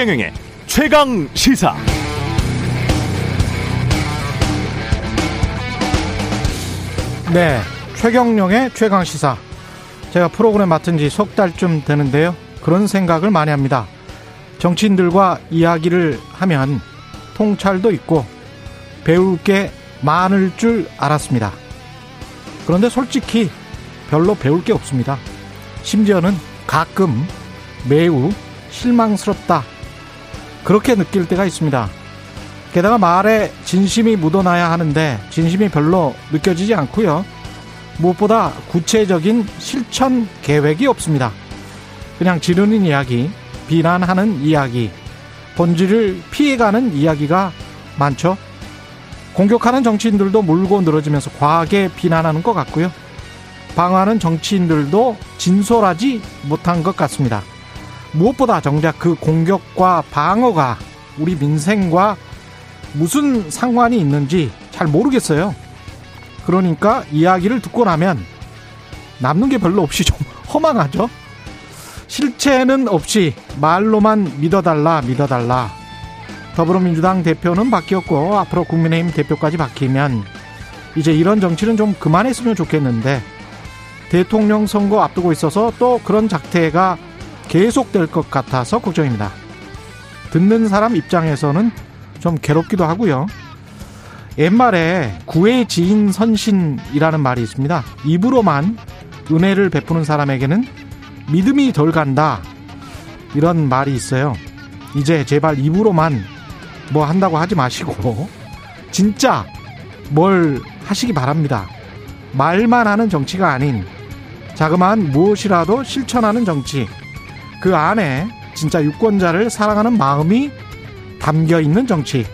최경영의 최강 시사. 네, 최경영의 최강 시사. 제가 프로그램 맡은 지 석 달쯤 되는데요. 그런 생각을 많이 합니다. 정치인들과 이야기를 하면 통찰도 있고 배울 게 많을 줄 알았습니다. 그런데 솔직히 별로 배울 게 없습니다. 심지어는 가끔 매우 실망스럽다. 그렇게 느낄 때가 있습니다. 게다가 말에 진심이 묻어나야 하는데 진심이 별로 느껴지지 않고요. 무엇보다 구체적인 실천 계획이 없습니다. 그냥 지르는 이야기, 비난하는 이야기, 본질을 피해가는 이야기가 많죠. 공격하는 정치인들도 물고 늘어지면서 과하게 비난하는 것 같고요. 방어하는 정치인들도 진솔하지 못한 것 같습니다. 무엇보다 정작 그 공격과 방어가 우리 민생과 무슨 상관이 있는지 잘 모르겠어요. 그러니까 이야기를 듣고 나면 남는 게 별로 없이 좀 허망하죠. 실체는 없이 말로만 믿어달라 믿어달라. 더불어민주당 대표는 바뀌었고 앞으로 국민의힘 대표까지 바뀌면 이제 이런 정치는 좀 그만했으면 좋겠는데 대통령 선거 앞두고 있어서 또 그런 작태가 계속될 것 같아서 걱정입니다. 듣는 사람 입장에서는 좀 괴롭기도 하고요. 옛말에 구의 지인 선신이라는 말이 있습니다. 입으로만 은혜를 베푸는 사람에게는 믿음이 덜 간다. 이런 말이 있어요. 이제 제발 입으로만 뭐 한다고 하지 마시고 진짜 뭘 하시기 바랍니다. 말만 하는 정치가 아닌 자그마한 무엇이라도 실천하는 정치. 그 안에 진짜 유권자를 사랑하는 마음이 담겨 있는 정치.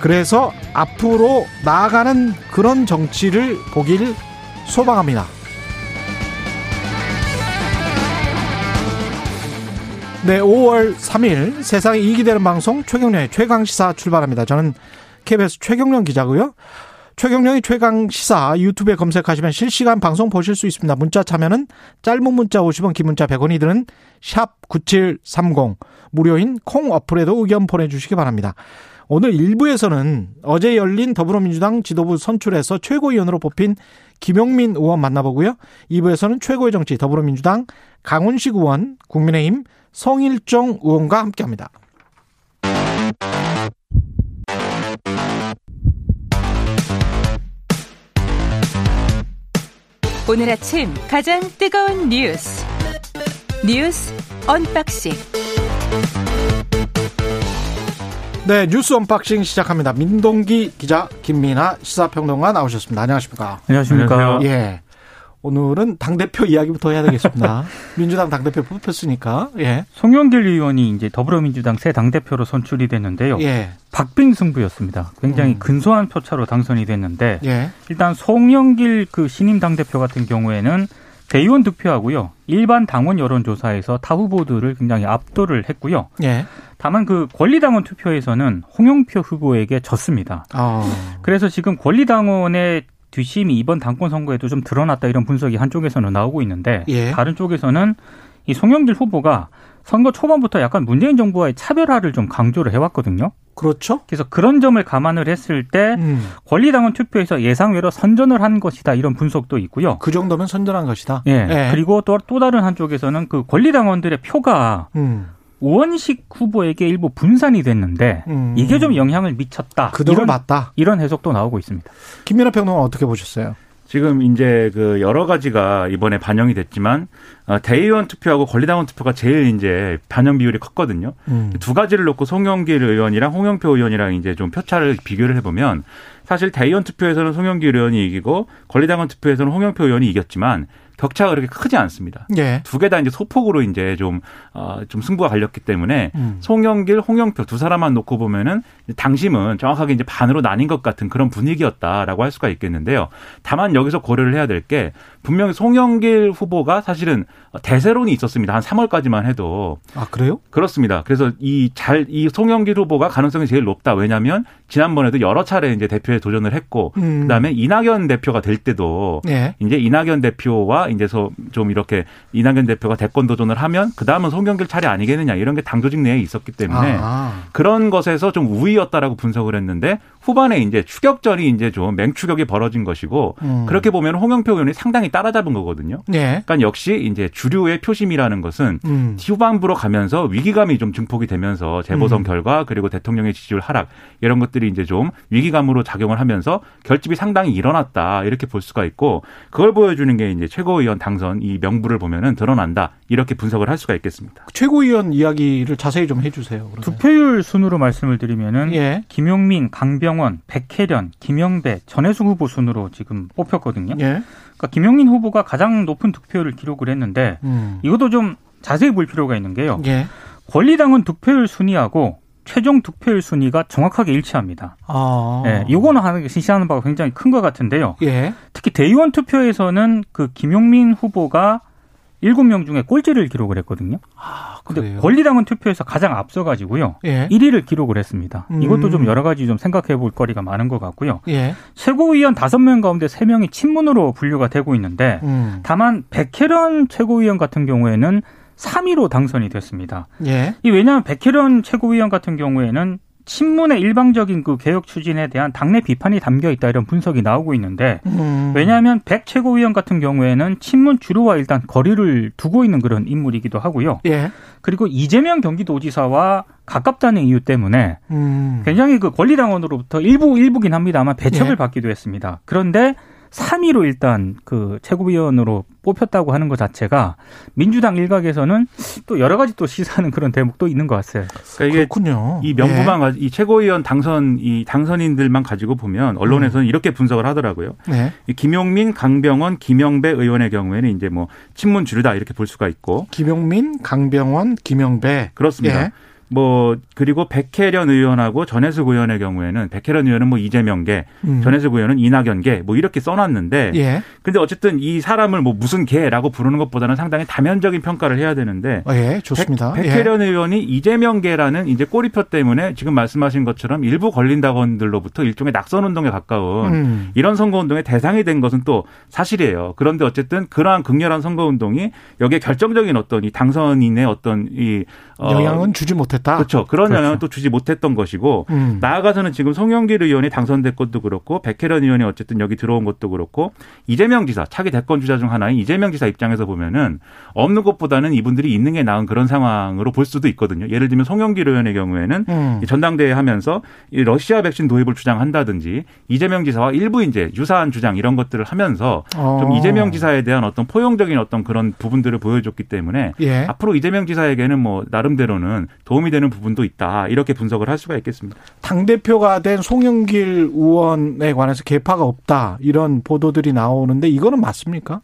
그래서 앞으로 나아가는 그런 정치를 보길 소망합니다. 네, 5월 3일 세상에 이익이 되는 방송 최경련의 최강시사 출발합니다. 저는 KBS 최경련 기자고요. 최경령의 최강 시사 유튜브에 검색하시면 실시간 방송 보실 수 있습니다. 문자 참여는 짧은 문자 50원, 긴 문자 100원이 드는 샵 9730 무료인 콩 어플에도 의견 보내주시기 바랍니다. 오늘 1부에서는 어제 열린 더불어민주당 지도부 선출에서 최고위원으로 뽑힌 김용민 의원 만나보고요. 2부에서는 최고의 정치 더불어민주당 강훈식 의원, 국민의힘 성일종 의원과 함께합니다. 오늘 아침 가장 뜨거운 뉴스 뉴스 언박싱 네 뉴스 unboxing 시작합니다. 민동기 기자 김민아 시사평론가 나오셨습니다. 안녕하십니까? 안녕하십니까? 예. 오늘은 당대표 이야기부터 해야 되겠습니다. 민주당 당대표 뽑혔으니까, 예. 송영길 의원이 이제 더불어민주당 새 당대표로 선출이 됐는데요. 예. 박빙 승부였습니다. 굉장히 음. 근소한 표차로 당선이 됐는데, 예. 일단 송영길 그 신임 당대표 같은 경우에는 대의원 득표하고요. 일반 당원 여론조사에서 타 후보들을 굉장히 압도를 했고요. 예. 다만 그 권리당원 투표에서는 홍영표 후보에게 졌습니다. 어. 그래서 지금 권리당원의 뒷심이 이번 당권 선거에도 좀 드러났다 이런 분석이 한쪽에서는 나오고 있는데 예. 다른 쪽에서는 이 송영길 후보가 선거 초반부터 약간 문재인 정부와의 차별화를 좀 강조를 해왔거든요. 그렇죠? 그래서 그런 점을 감안을 했을 때 음. 권리당원 투표에서 예상외로 선전을 한 것이다 이런 분석도 있고요. 그 정도면 선전한 것이다. 예. 그리고 또, 또 다른 한쪽에서는 그 권리당원들의 표가 음. 우원식 후보에게 일부 분산이 됐는데 음. 이게 좀 영향을 미쳤다. 그대로 이런, 맞다. 이런 해석도 나오고 있습니다. 김민아 평론가 어떻게 보셨어요? 지금 이제 그 여러 가지가 이번에 반영이 됐지만 어, 대의원 투표하고 권리당원 투표가 제일 이제 반영 비율이 컸거든요. 음. 두 가지를 놓고 송영길 의원이랑 홍영표 의원이랑 이제 좀 표차를 비교를 해보면 사실 대의원 투표에서는 송영길 의원이 이기고 권리당원 투표에서는 홍영표 의원이 이겼지만 격차가 그렇게 크지 않습니다. 예. 두개 다 이제 소폭으로 이제 좀, 어, 좀 승부가 갈렸기 때문에 음. 송영길, 홍영표 두 사람만 놓고 보면은 당심은 정확하게 이제 반으로 나뉜 것 같은 그런 분위기였다라고 할 수가 있겠는데요. 다만 여기서 고려를 해야 될 게 분명히 송영길 후보가 사실은 대세론이 있었습니다. 한 3월까지만 해도. 아, 그래요? 그렇습니다. 그래서 이 잘, 이 송영길 후보가 가능성이 제일 높다. 왜냐하면 지난번에도 여러 차례 이제 대표에 도전을 했고 음. 그다음에 이낙연 대표가 될 때도 예. 이제 이낙연 대표와 이제 좀 이렇게 이낙연 대표가 대권 도전을 하면 그다음은 송영길 차례 아니겠느냐 이런 게 당 조직 내에 있었기 때문에 아. 그런 것에서 좀 우위였다라고 분석을 했는데 후반에 이제 추격전이 이제 좀 맹추격이 벌어진 것이고 음. 그렇게 보면 홍영표 의원이 상당히 따라잡은 거거든요. 예. 그러니까 역시 이제 주류의 표심이라는 것은 음. 후반부로 가면서 위기감이 좀 증폭이 되면서 재보선 음. 결과 그리고 대통령의 지지율 하락 이런 것들이 이제 좀 위기감으로 작용을 하면서 결집이 상당히 일어났다 이렇게 볼 수가 있고 그걸 보여주는 게 이제 최고위원 당선 이 명부를 보면은 드러난다 이렇게 분석을 할 수가 있겠습니다. 최고위원 이야기를 자세히 좀 해주세요. 그러면. 득표율 순으로 말씀을 드리면은 예. 김용민, 강병 원, 백혜련, 김영배, 전해숙 후보 순으로 지금 뽑혔거든요. 예. 그러니까 김용민 후보가 가장 높은 득표율을 기록을 했는데 음. 이것도 좀 자세히 볼 필요가 있는 게요. 예. 권리당은 득표율 순위하고 최종 득표율 순위가 정확하게 일치합니다. 아. 예, 이거는 하는 게 시시하는 바가 굉장히 큰 것 같은데요. 예. 특히 대의원 투표에서는 그 김용민 후보가 7명 중에 꼴찌를 기록을 했거든요. 아, 근데 그래요. 권리당은 투표에서 가장 앞서가지고요. 예. 1위를 기록을 했습니다. 음. 이것도 좀 여러 가지 좀 생각해 볼 거리가 많은 것 같고요. 예. 최고위원 5명 가운데 3명이 친문으로 분류가 되고 있는데 음. 다만 백혜련 최고위원 같은 경우에는 3위로 당선이 됐습니다. 예. 이 왜냐하면 백혜련 최고위원 같은 경우에는 친문의 일방적인 그 개혁 추진에 대한 당내 비판이 담겨 있다 이런 분석이 나오고 있는데 음. 왜냐하면 백 최고위원 같은 경우에는 친문 주류와 일단 거리를 두고 있는 그런 인물이기도 하고요. 예. 그리고 이재명 경기도지사와 가깝다는 이유 때문에 음. 굉장히 그 권리당원으로부터 일부 일부긴 합니다만 배척을 예. 받기도 했습니다. 그런데 3위로 일단 그 최고위원으로 뽑혔다고 하는 것 자체가 민주당 일각에서는 또 여러 가지 또 시사하는 그런 대목도 있는 것 같아요. 그러니까 이게 그렇군요. 이 명부만 가- 이 최고위원 당선 이 당선인들만 가지고 보면 언론에서는 이렇게 분석을 하더라고요. 예. 네. 이 김용민, 강병원, 김영배 의원의 경우에는 이제 뭐 친문 주류다 이렇게 볼 수가 있고 김용민, 강병원, 김영배. 그렇습니다. 예. 뭐 그리고 백혜련 의원하고 전해숙 의원의 경우에는 백혜련 의원은 뭐 이재명계, 음. 전해숙 의원은 이낙연계 뭐 이렇게 써놨는데 예. 근데 어쨌든 이 사람을 뭐 무슨 개라고 부르는 것보다는 상당히 다면적인 평가를 해야 되는데 예, 좋습니다. 백, 예. 백혜련 의원이 이재명계라는 이제 꼬리표 때문에 지금 말씀하신 것처럼 일부 권린당원들로부터 일종의 낙선 운동에 가까운 음. 이런 선거 운동의 대상이 된 것은 또 사실이에요. 그런데 어쨌든 그러한 극렬한 선거 운동이 여기에 결정적인 어떤 이 당선인의 어떤 이 어, 영향은 주지 못 했다. 그렇죠. 그런 그렇죠. 영향을 또 주지 못했던 것이고 음. 나아가서는 지금 송영길 의원이 당선된 것도 그렇고 백혜련 의원이 어쨌든 여기 들어온 것도 그렇고 이재명 지사 차기 대권 주자 중 하나인 이재명 지사 입장에서 보면은 없는 것보다는 이분들이 있는 게 나은 그런 상황으로 볼 수도 있거든요. 예를 들면 송영길 의원의 경우에는 음. 이 전당대회 하면서 이 러시아 백신 도입을 주장한다든지 이재명 지사와 일부 이제 유사한 주장 이런 것들을 하면서 어. 좀 이재명 지사에 대한 어떤 포용적인 어떤 그런 부분들을 보여줬기 때문에 예. 앞으로 이재명 지사에게는 뭐 나름대로는 도움이 되는 부분도 있다 이렇게 분석을 할 수가 있겠습니다. 당 대표가 된 송영길 의원에 관해서 개파가 없다 이런 보도들이 나오는데 이거는 맞습니까?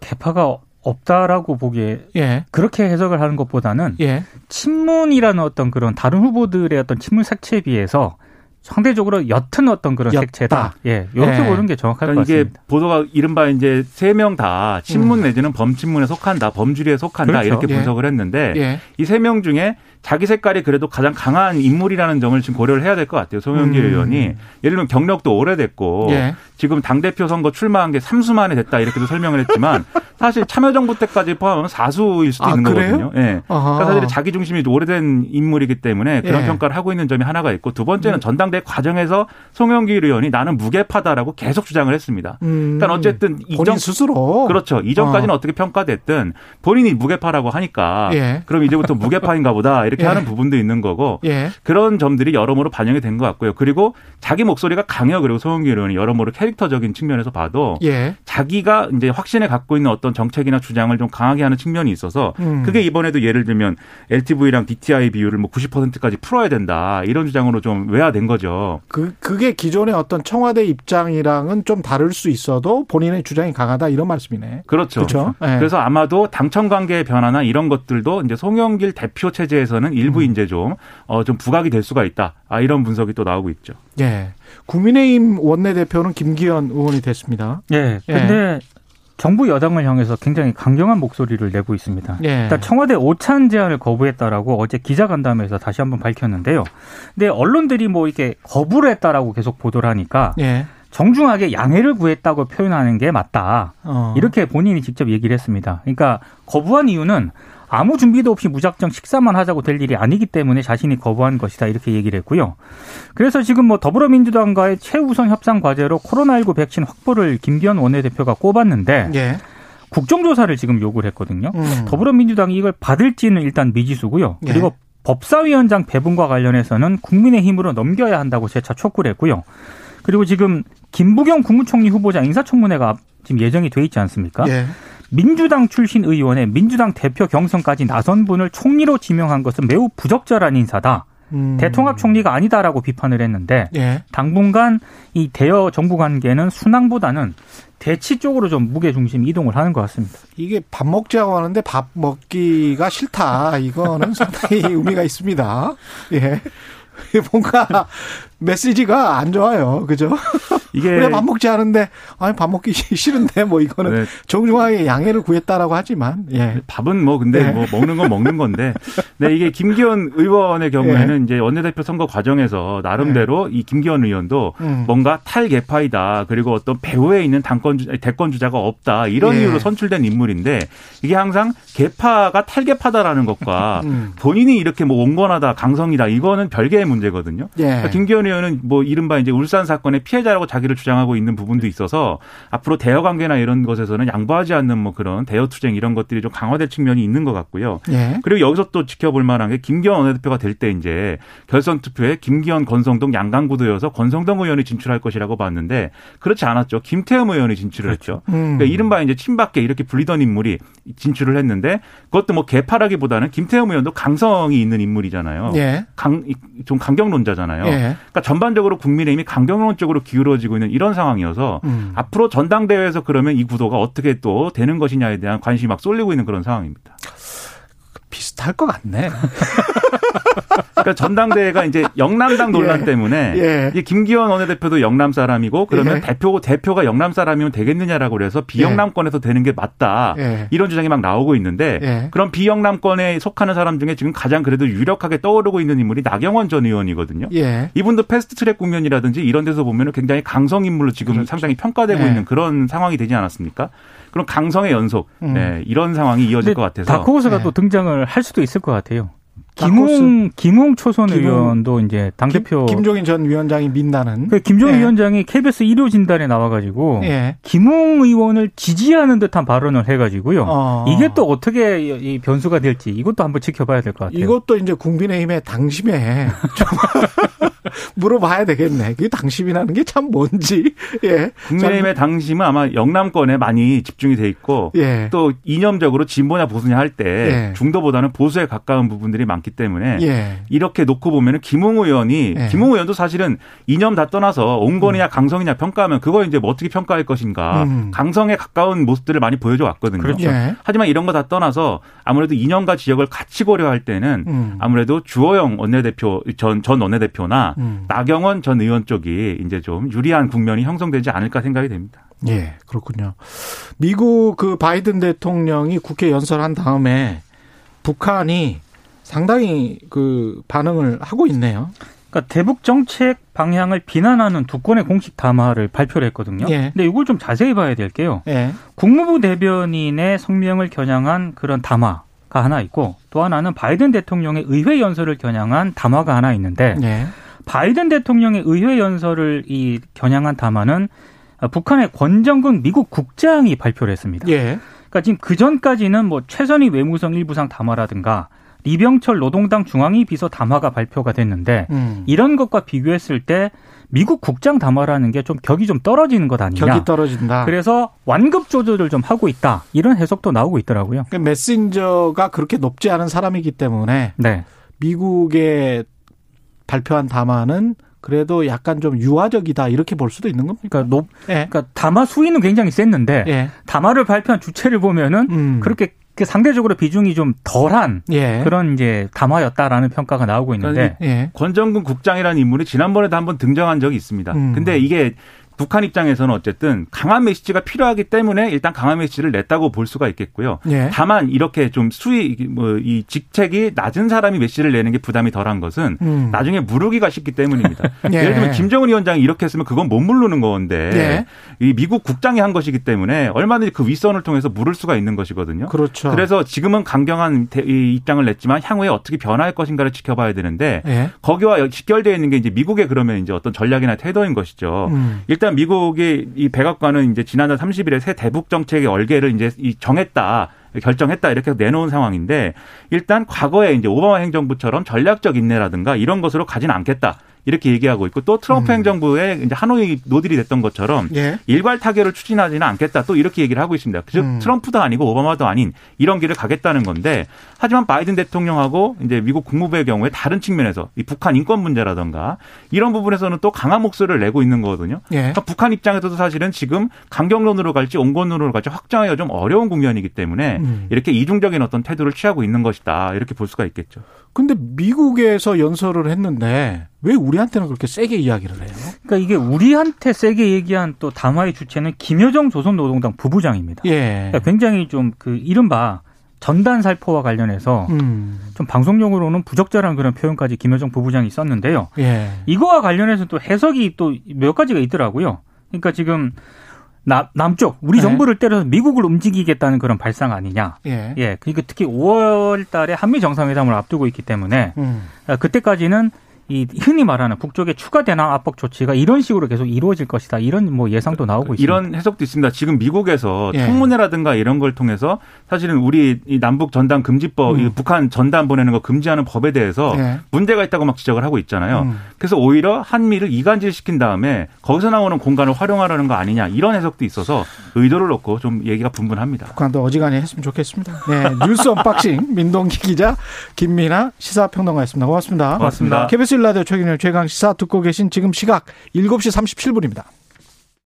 개파가 없다라고 보기에 예. 그렇게 해석을 하는 것보다는 예. 친문이라는 어떤 그런 다른 후보들의 어떤 친문 색채에 비해서 상대적으로 옅은 어떤 그런 옅다. 색채다. 예, 이렇게 예. 보는 게 정확할 그러니까 것 이게 같습니다. 보도가 이른바 이제 세 명다 친문 음. 내지는 범친문에 속한다, 범주리에 속한다 그렇죠. 이렇게 예. 분석을 했는데 예. 이세 명 중에 자기 색깔이 그래도 가장 강한 인물이라는 점을 지금 고려를 해야 될 것 같아요. 송영길 음. 의원이 예를 들면 경력도 오래됐고 예. 지금 당 대표 선거 출마한 게 3수 만에 됐다 이렇게도 설명을 했지만 사실 참여정부 때까지 포함하면 4수일 수도 아, 있는 그래요? 거거든요. 예. 그러니까 사실 자기 중심이 오래된 인물이기 때문에 그런 예. 평가를 하고 있는 점이 하나가 있고 두 번째는 음. 전당대 과정에서 송영길 의원이 나는 무게파다라고 계속 주장을 했습니다. 음. 그러니까 어쨌든 이전 스스로 그렇죠. 이전까지는 어. 어. 떻게 평가됐든 본인이 무게파라고 하니까 예. 그럼 이제부터 무게파인가 보다 이렇게 예. 하는 부분도 있는 거고 예. 그런 점들이 여러모로 반영이 된 것 같고요. 그리고 자기 목소리가 강해요. 그리고 송영길 의원이 여러모로 캐릭터적인 측면에서 봐도 예. 자기가 이제 확신에 갖고 있는 어떤 정책이나 주장을 좀 강하게 하는 측면이 있어서 음. 그게 이번에도 예를 들면 LTV랑 DTI 비율을 뭐 90%까지 풀어야 된다 이런 주장으로 좀 외화된 거죠. 그 그게 기존의 어떤 청와대 입장이랑은 좀 다를 수 있어도 본인의 주장이 강하다 이런 말씀이네. 그렇죠. 그렇죠. 예. 그래서 아마도 당청 관계의 변화나 이런 것들도 이제 송영길 대표 체제에서 는 일부 음. 이제 좀, 어, 좀 부각이 될 수가 있다. 아, 이런 분석이 또 나오고 있죠. 예. 국민의힘 원내대표는 김기현 의원이 됐습니다. 예. 근데 정부 여당을 향해서 굉장히 강경한 목소리를 내고 있습니다. 예. 일단 청와대 오찬 제안을 거부했다라고 어제 기자간담회에서 다시 한번 밝혔는데요. 근데 언론들이 뭐 이렇게 거부를 했다라고 계속 보도를 하니까 예. 정중하게 양해를 구했다고 표현하는 게 맞다. 어. 이렇게 본인이 직접 얘기를 했습니다. 그러니까 거부한 이유는 아무 준비도 없이 무작정 식사만 하자고 될 일이 아니기 때문에 자신이 거부한 것이다 이렇게 얘기를 했고요. 그래서 지금 뭐 더불어민주당과의 최우선 협상 과제로 코로나19 백신 확보를 김기현 원내대표가 꼽았는데 예. 국정조사를 지금 요구를 했거든요. 음. 더불어민주당이 이걸 받을지는 일단 미지수고요. 예. 그리고 법사위원장 배분과 관련해서는 국민의힘으로 넘겨야 한다고 재차 촉구를 했고요. 그리고 지금 김부겸 국무총리 후보자 인사청문회가 지금 예정이 돼 있지 않습니까? 예. 민주당 출신 의원의 민주당 대표 경선까지 나선 분을 총리로 지명한 것은 매우 부적절한 인사다. 음. 대통합 총리가 아니다라고 비판을 했는데 예. 당분간 이 대여 정부 관계는 순항보다는 대치 쪽으로 좀 무게 중심 이동을 하는 것 같습니다. 이게 밥 먹자고 하는데 밥 먹기가 싫다. 이거는 상당히 의미가 있습니다. 예. 뭔가 메시지가 안 좋아요. 그죠? 이게 그래 밥 먹지 않은데 아니 밥 먹기 싫은데 뭐 이거는 네. 정중하게 양해를 구했다라고 하지만 예. 밥은 뭐 근데 네. 뭐 먹는 건 먹는 건데, 네 이게 김기현 의원의 경우에는 네. 이제 원내대표 선거 과정에서 나름대로 이 김기현 의원도 음. 뭔가 탈개파이다 그리고 어떤 배후에 있는 당권 주, 대권 주자가 없다 이런 예. 이유로 선출된 인물인데 이게 항상 개파가 탈개파다라는 것과 음. 본인이 이렇게 뭐 온건하다 강성이다 이거는 별개의 문제거든요. 예. 그러니까 김기현 의원 은 뭐 이른바 이제 울산 사건의 피해자라고 자기를 주장하고 있는 부분도 있어서 앞으로 대여 관계나 이런 것에서는 양보하지 않는 뭐 그런 대여 투쟁 이런 것들이 좀 강화될 측면이 있는 것 같고요. 예. 그리고 여기서 또 지켜볼 만한 게 김기현 원내대표가 될 때 이제 결선 투표에 김기현 권성동 양강구도여서 권성동 의원이 진출할 것이라고 봤는데 그렇지 않았죠. 김태흠 의원이 진출을 했죠. 음. 그러니까 이른바 이제 친박계 이렇게 불리던 인물이 진출을 했는데 그것도 뭐 개파라기보다는 김태흠 의원도 강성이 있는 인물이잖아요. 예. 강, 좀 강경론자잖아요. 예. 그러니까 전반적으로 국민의힘이 강경론 쪽으로 기울어지고 있는 이런 상황이어서 음. 앞으로 전당대회에서 그러면 이 구도가 어떻게 또 되는 것이냐에 대한 관심이 막 쏠리고 있는 그런 상황입니다. 비슷할 것 같네. 그러니까 전당대회가 이제 영남당 논란 예. 때문에 예. 이제 김기현 원내대표도 영남 사람이고 그러면 예. 대표 대표가 영남 사람이면 되겠느냐라고 그래서 비영남권에서 되는 게 맞다 예. 이런 주장이 막 나오고 있는데 예. 그런 비영남권에 속하는 사람 중에 지금 가장 그래도 유력하게 떠오르고 있는 인물이 나경원 전 의원이거든요. 예. 이분도 패스트트랙 국면이라든지 이런 데서 보면 굉장히 강성 인물로 지금 상당히 평가되고 네. 있는 그런 상황이 되지 않았습니까? 그런 강성의 연속 음. 네, 이런 상황이 이어질 것 같아서 다크호스가 네. 또 등장을 할 수도 있을 것 같아요. 김웅 김웅 초선 김웅. 의원도 이제 당 대표 김, 김종인 전 위원장이 민다는. 그 김종인 예. 위원장이 KBS 1호 진단에 나와가지고 예. 김웅 의원을 지지하는 듯한 발언을 해가지고요. 어. 이게 또 어떻게 이 변수가 될지 이것도 한번 지켜봐야 될 것 같아요. 이것도 이제 국민의힘의 당심에 좀 물어봐야 되겠네. 그 당심이라는 게 참 뭔지. 예. 국민의힘의 당심은 아마 영남권에 많이 집중이 돼 있고 예. 또 이념적으로 진보냐 보수냐 할때 예. 중도보다는 보수에 가까운 부분들이 많기 때문에 예. 이렇게 놓고 보면은 김웅 의원이 예. 김웅 의원도 사실은 이념 다 떠나서 온건이냐 강성이냐 평가하면 그거 이제 뭐 어떻게 평가할 것인가 음. 강성에 가까운 모습들을 많이 보여줘 왔거든요. 그렇죠. 예. 하지만 이런 거 다 떠나서 아무래도 이념과 지역을 같이 고려할 때는 음. 아무래도 주호영 원내대표 전, 전 원내대표나 음. 나경원 전 의원 쪽이 이제 좀 유리한 국면이 형성되지 않을까 생각이 됩니다. 예, 그렇군요. 미국 그 바이든 대통령이 국회 연설한 다음에 북한이 상당히 그 반응을 하고 있네요. 그러니까 대북 정책 방향을 비난하는 두 건의 공식 담화를 발표를 했거든요. 예. 근데 이걸 좀 자세히 봐야 될 게요. 예. 국무부 대변인의 성명을 겨냥한 그런 담화가 하나 있고 또 하나는 바이든 대통령의 의회 연설을 겨냥한 담화가 하나 있는데 예. 바이든 대통령의 의회 연설을 이 겨냥한 담화는 북한의 권정근 미국 국장이 발표를 했습니다. 예. 그러니까 지금 그 전까지는 뭐 최선희 외무성 일부상 담화라든가 리병철 노동당 중앙위 비서 담화가 발표가 됐는데 음. 이런 것과 비교했을 때 미국 국장 담화라는 게 좀 격이 좀 떨어지는 것 아니냐. 격이 떨어진다. 그래서 완급 조절을 좀 하고 있다. 이런 해석도 나오고 있더라고요. 그 메신저가 그렇게 높지 않은 사람이기 때문에 네. 미국의 발표한 담화는 그래도 약간 좀 유화적이다 이렇게 볼 수도 있는 겁니까? 그러니까 높 예. 그러니까 담화 수위는 굉장히 셌는데 예. 담화를 발표한 주체를 보면은 음. 그렇게 그 상대적으로 비중이 좀 덜한 예. 그런 이제 담화였다라는 평가가 나오고 있는데 예. 권정근 국장이라는 인물이 지난번에도 한번 등장한 적이 있습니다. 음. 근데 이게 북한 입장에서는 어쨌든 강한 메시지가 필요하기 때문에 일단 강한 메시지를 냈다고 볼 수가 있겠고요. 예. 다만 이렇게 좀 수위 뭐 이 직책이 낮은 사람이 메시지를 내는 게 부담이 덜한 것은 음. 나중에 무르기가 쉽기 때문입니다. 예. 예를 들면 김정은 위원장이 이렇게 했으면 그건 못 물르는 건데 예. 이 미국 국장이 한 것이기 때문에 얼마든지 그 윗선을 통해서 물을 수가 있는 것이거든요. 그렇죠. 그래서 지금은 강경한 입장을 냈지만 향후에 어떻게 변화할 것인가를 지켜봐야 되는데 예. 거기와 직결되어 있는 게 이제 미국의 그러면 이제 어떤 전략이나 태도인 것이죠. 음. 일단 미국이 이 백악관은 이제 지난달 30일에 새 대북 정책의 얼개를 이제 이 정했다. 결정했다 이렇게 내놓은 상황인데 일단 과거에 이제 오바마 행정부처럼 전략적 인내라든가 이런 것으로 가지는 않겠다 이렇게 얘기하고 있고 또 트럼프 행정부의 이제 하노이 노딜이 됐던 것처럼 음. 예. 일괄 타결을 추진하지는 않겠다 또 이렇게 얘기를 하고 있습니다. 즉 음. 트럼프도 아니고 오바마도 아닌 이런 길을 가겠다는 건데 하지만 바이든 대통령하고 이제 미국 국무부의 경우에 다른 측면에서 이 북한 인권 문제라든가 이런 부분에서는 또 강한 목소리를 내고 있는 거거든요. 예. 그러니까 북한 입장에서도 사실은 지금 강경론으로 갈지 온건론으로 갈지 확정하기가 좀 어려운 국면이기 때문에 음. 이렇게 이중적인 어떤 태도를 취하고 있는 것이다 이렇게 볼 수가 있겠죠. 근데 미국에서 연설을 했는데 왜 우리한테는 그렇게 세게 이야기를 해요? 그러니까 이게 우리한테 세게 얘기한 또 담화의 주체는 김여정 조선노동당 부부장입니다. 예. 그러니까 굉장히 좀 그 이른바 전단 살포와 관련해서 음. 좀 방송용으로는 부적절한 그런 표현까지 김여정 부부장이 썼는데요. 예. 이거와 관련해서 또 해석이 또 몇 가지가 있더라고요. 그러니까 지금 남, 남쪽 우리 네. 정부를 때려서 미국을 움직이겠다는 그런 발상 아니냐. 예. 예, 그러니까 특히 5월 달에 한미 정상회담을 앞두고 있기 때문에 음. 아, 그때까지는 이 흔히 말하는 북쪽의 추가 대남 압박 조치가 이런 식으로 계속 이루어질 것이다. 이런 뭐 예상도 나오고 있습니다. 이런 해석도 있습니다. 지금 미국에서 예. 청문회라든가 이런 걸 통해서 사실은 우리 이 남북 전단 금지법, 음. 이 북한 전단 보내는 거 금지하는 법에 대해서 예. 문제가 있다고 막 지적을 하고 있잖아요. 음. 그래서 오히려 한미를 이간질 시킨 다음에 거기서 나오는 공간을 활용하려는 거 아니냐 이런 해석도 있어서 의도를 놓고 좀 얘기가 분분합니다. 북한도 어지간히 했으면 좋겠습니다. 네. 뉴스 unboxing 민동기 기자 김민아 시사평론가였습니다. 고맙습니다. 고맙습니다. KBS 일라디오 최경영 최강 시사 듣고 계신 지금 시각 7시 37분입니다.